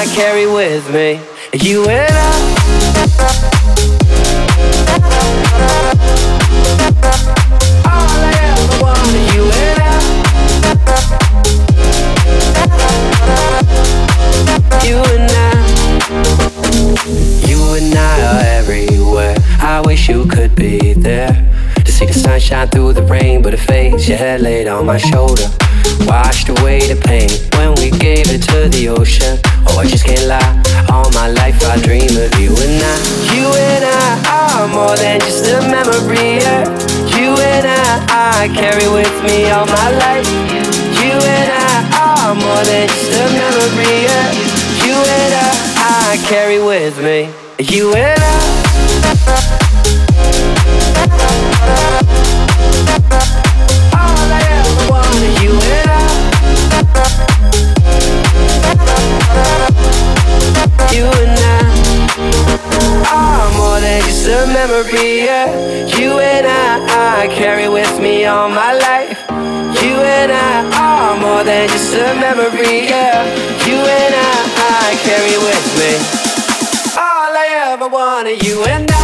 I carry with me. You and I. All I ever wanted, you and I. You and I, you and I are everywhere. I wish you could be there to see the sunshine through the rain, but it fades. Your head laid on my shoulder, washed away the pain when we gave it to the ocean. I just can't lie. All my life I dream of you and I. You and I are more than just a memory. Yeah. You and I, I carry with me all my life. You and I are more than just a memory. Yeah. You and I, I carry with me. You and I. All I ever wanted, you and I. You and I are more than just a memory. Yeah. You and I, I carry with me all my life. You and I are more than just a memory. Yeah. You and I I carry with me. All I ever wanted, you and I.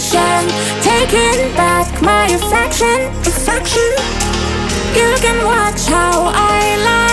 attention, taking back my affection, affection. It's temptation, but it's needed.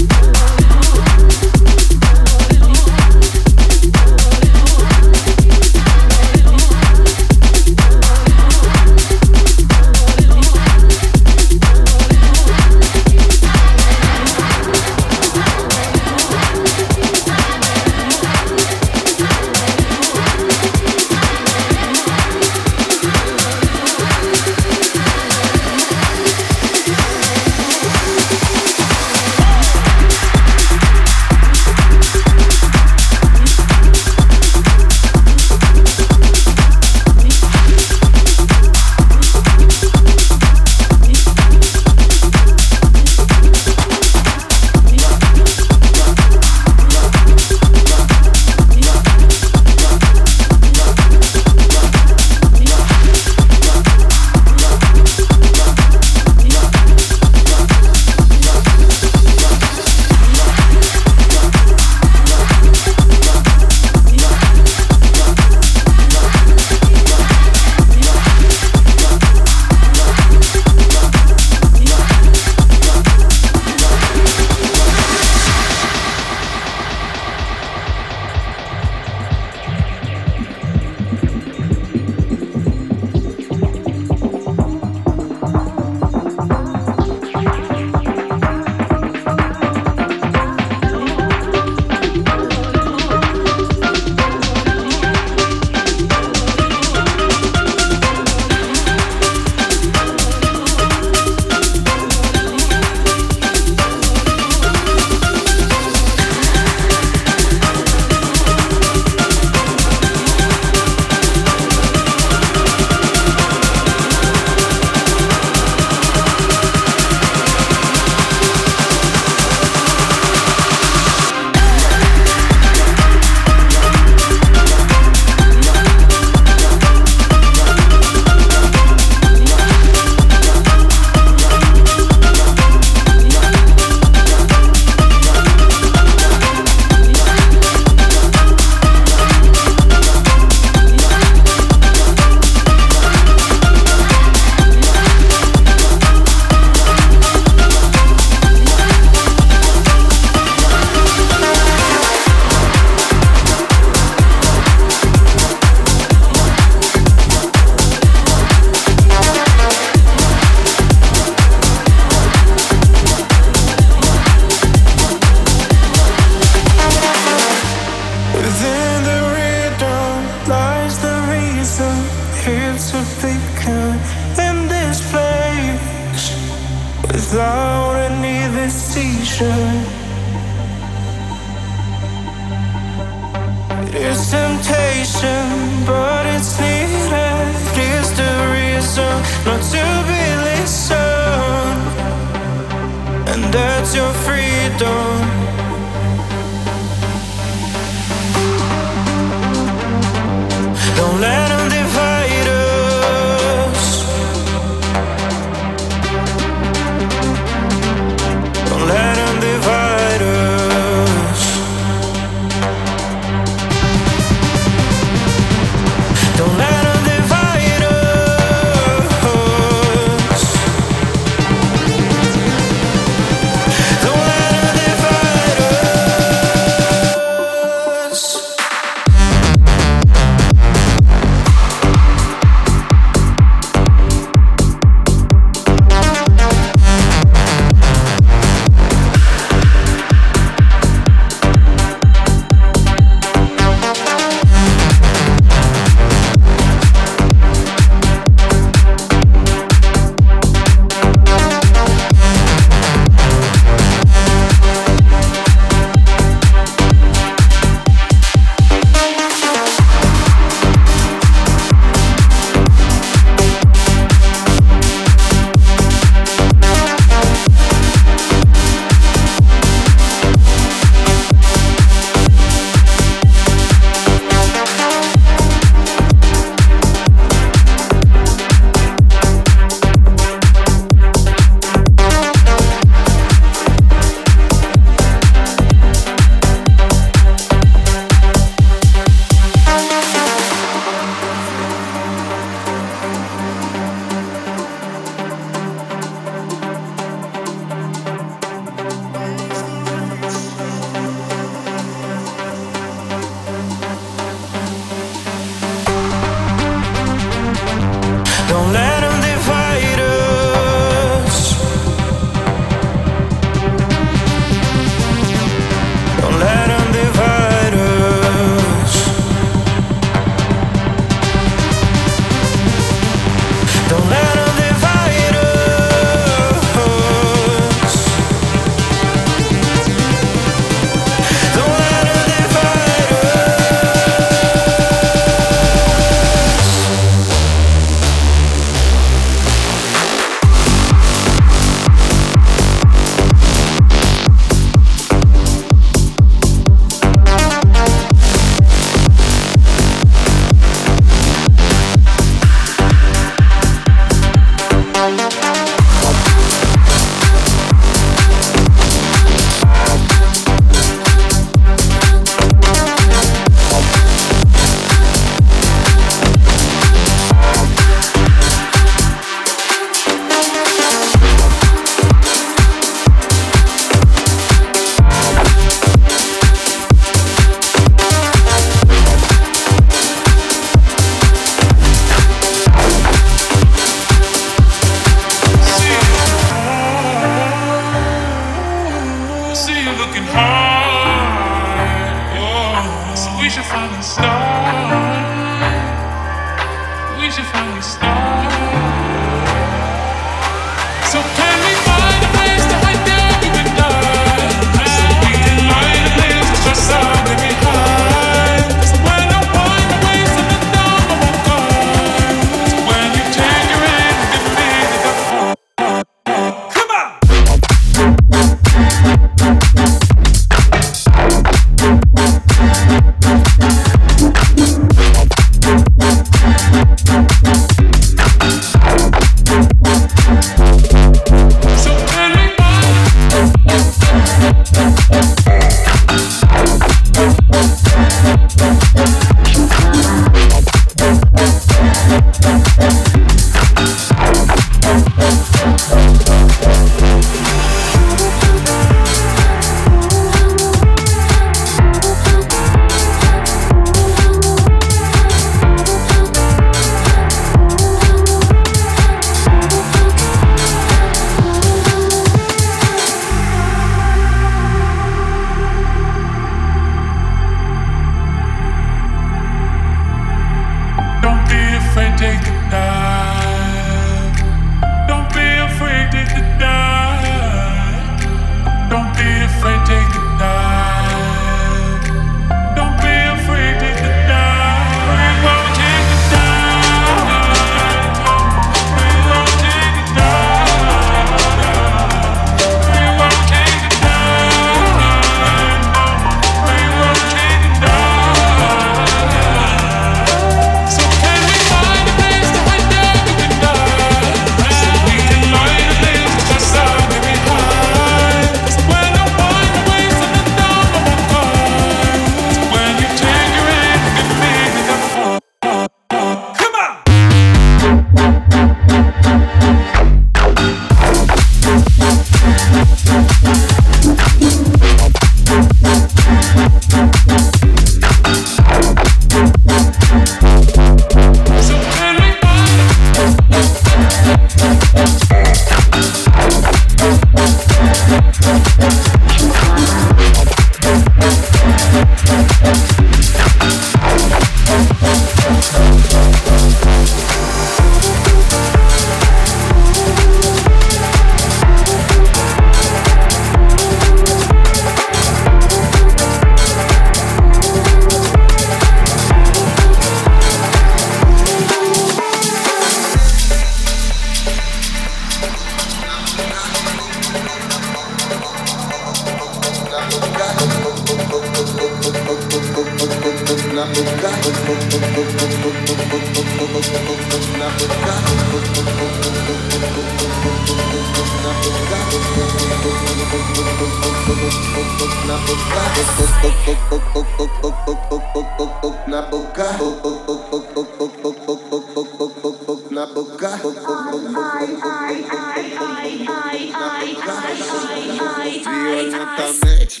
Violentamente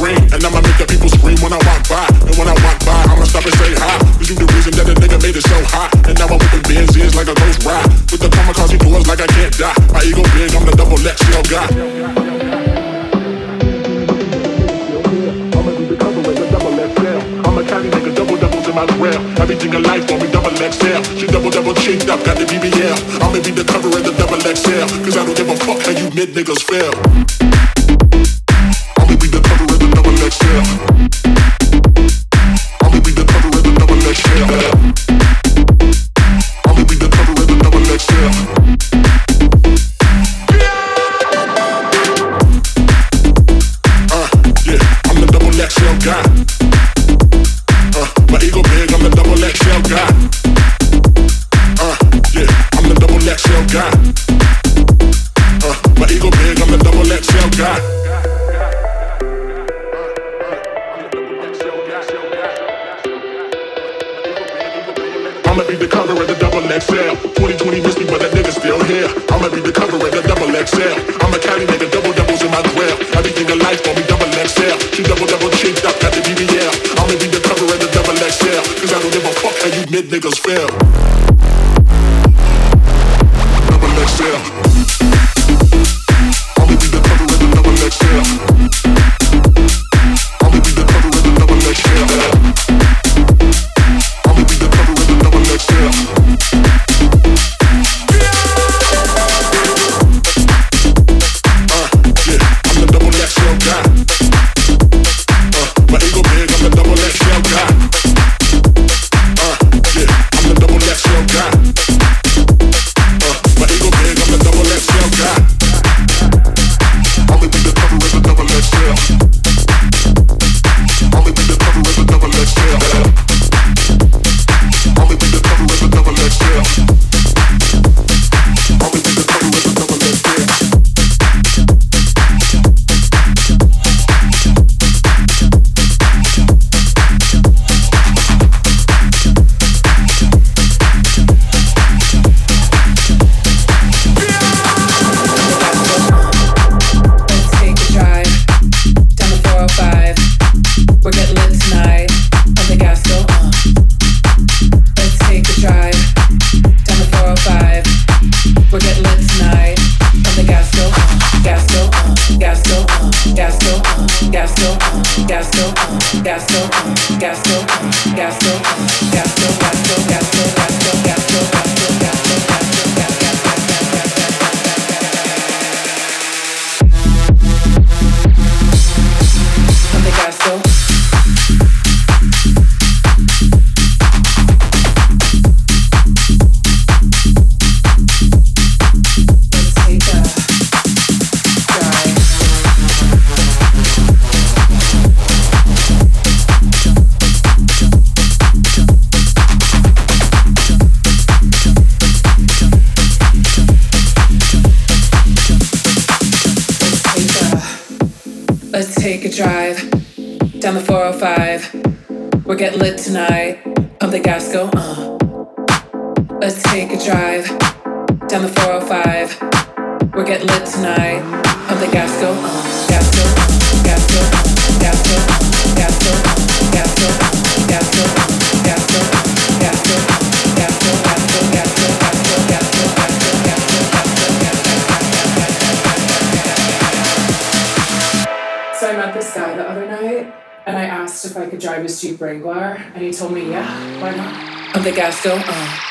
screen. And I'ma make the people scream when I walk by. And when I walk by, I'ma stop and say hi. Cause you the reason that the nigga made it so hot. And now I'm whipping Benzies like a ghost ride. With the kamikaze doors like I can't die. My ego big, I'm the double XL guy. I'm gonna be the combo with the double L. I'm a tiny nigga, double doubles in my grill. Everything in life for me, double XL. She double double chinked up, got the BBL. I'ma be the cover of the double XL. Cause I don't give a fuck how you mid niggas feel. if I could drive his Jeep Wrangler, and he told me, yeah, why not? Of the gas still? Uh.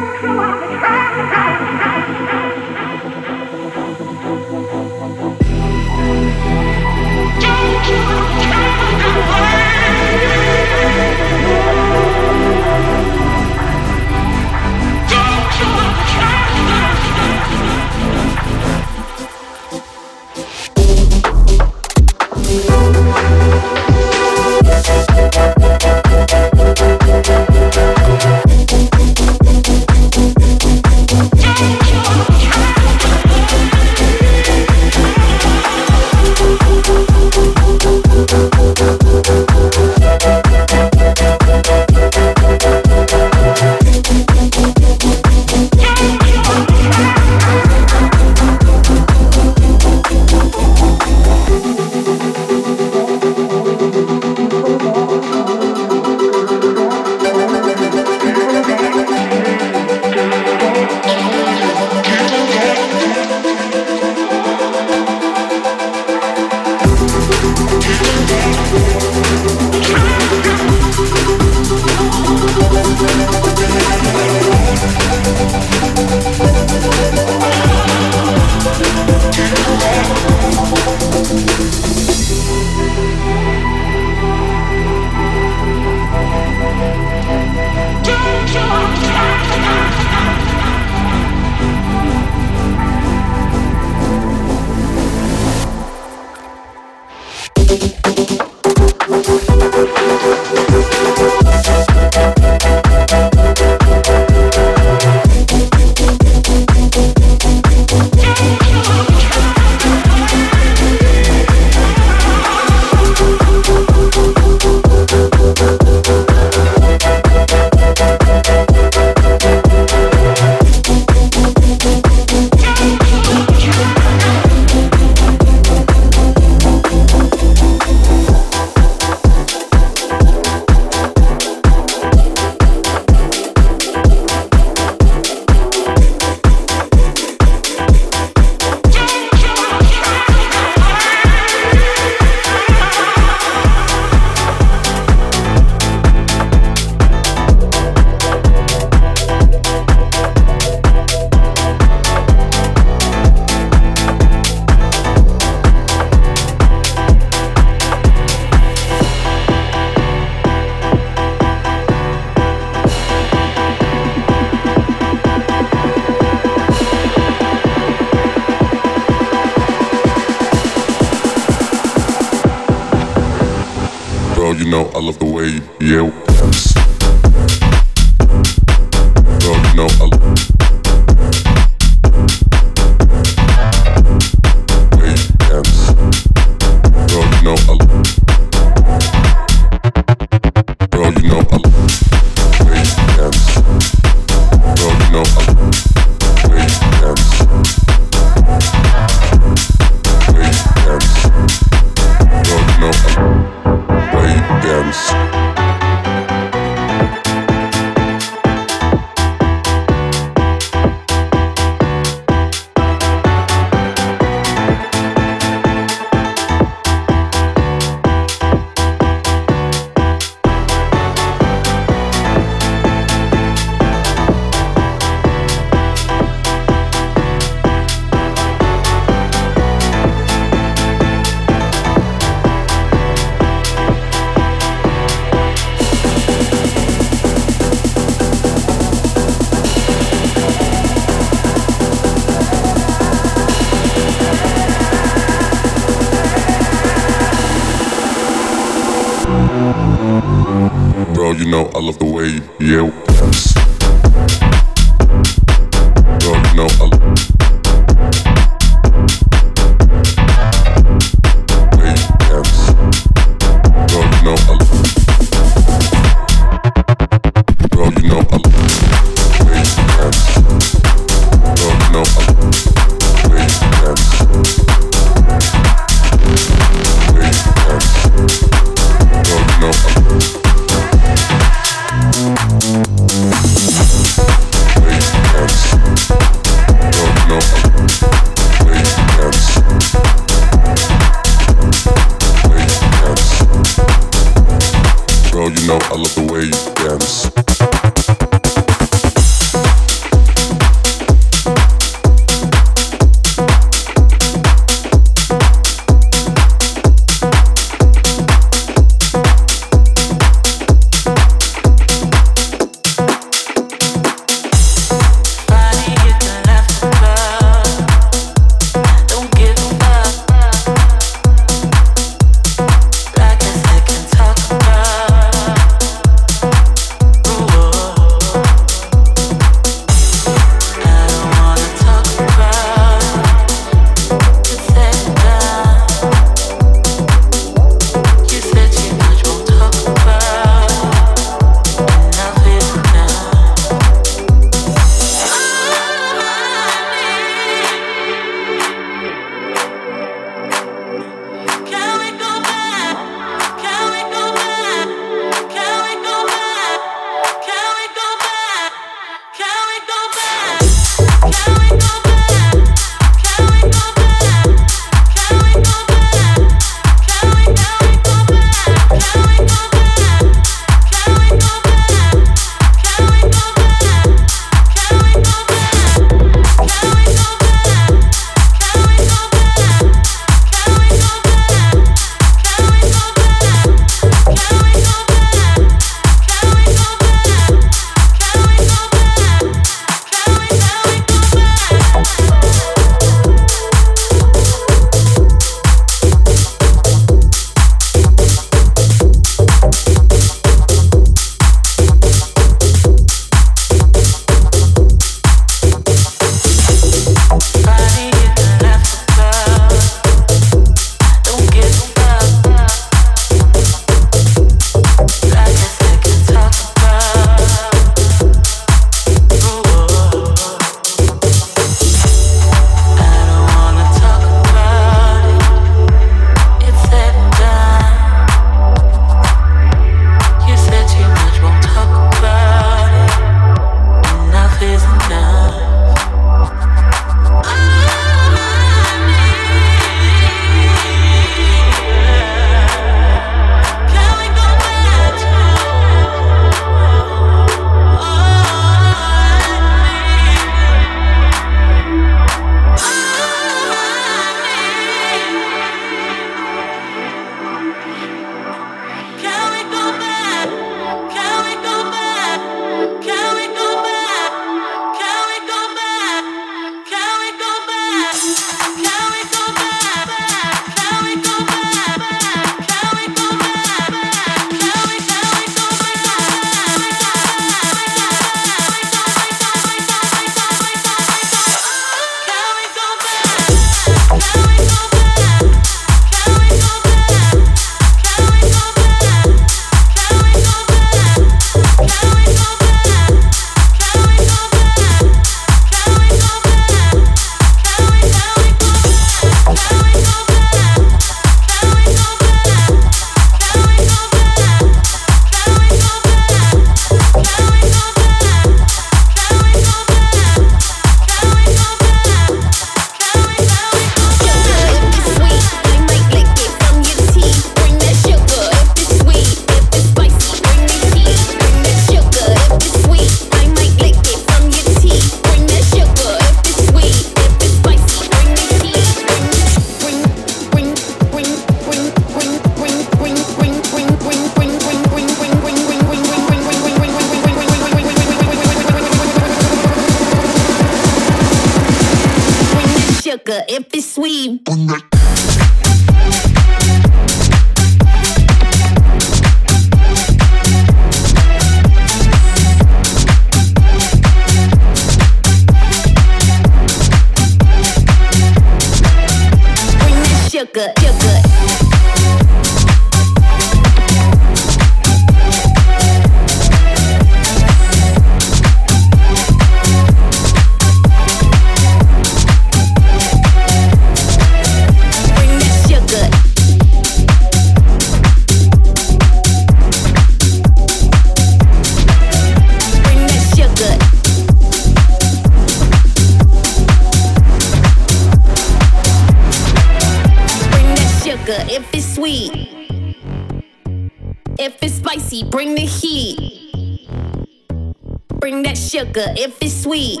Sugar if it's sweet.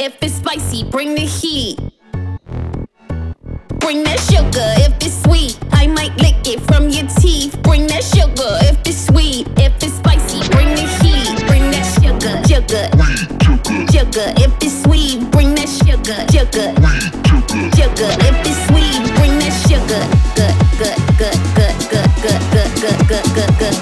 If it's spicy, bring the heat. Bring that sugar if it's sweet. I might lick it from your teeth. Bring that sugar if it's sweet. If it's spicy, bring the heat. Bring that sugar, sugar, sugar. If it's sweet, bring that sugar, sugar, sugar. If it's sweet, bring that sugar. good, good, Good, good, good, good, good, good, good, good.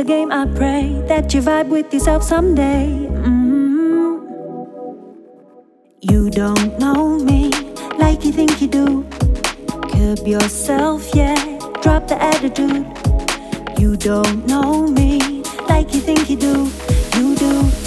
a game. I pray that you vibe with yourself someday. Mm-hmm. You don't know me like you think you do. Curb yourself, yeah. Drop the attitude. You don't know me like you think you do. You do.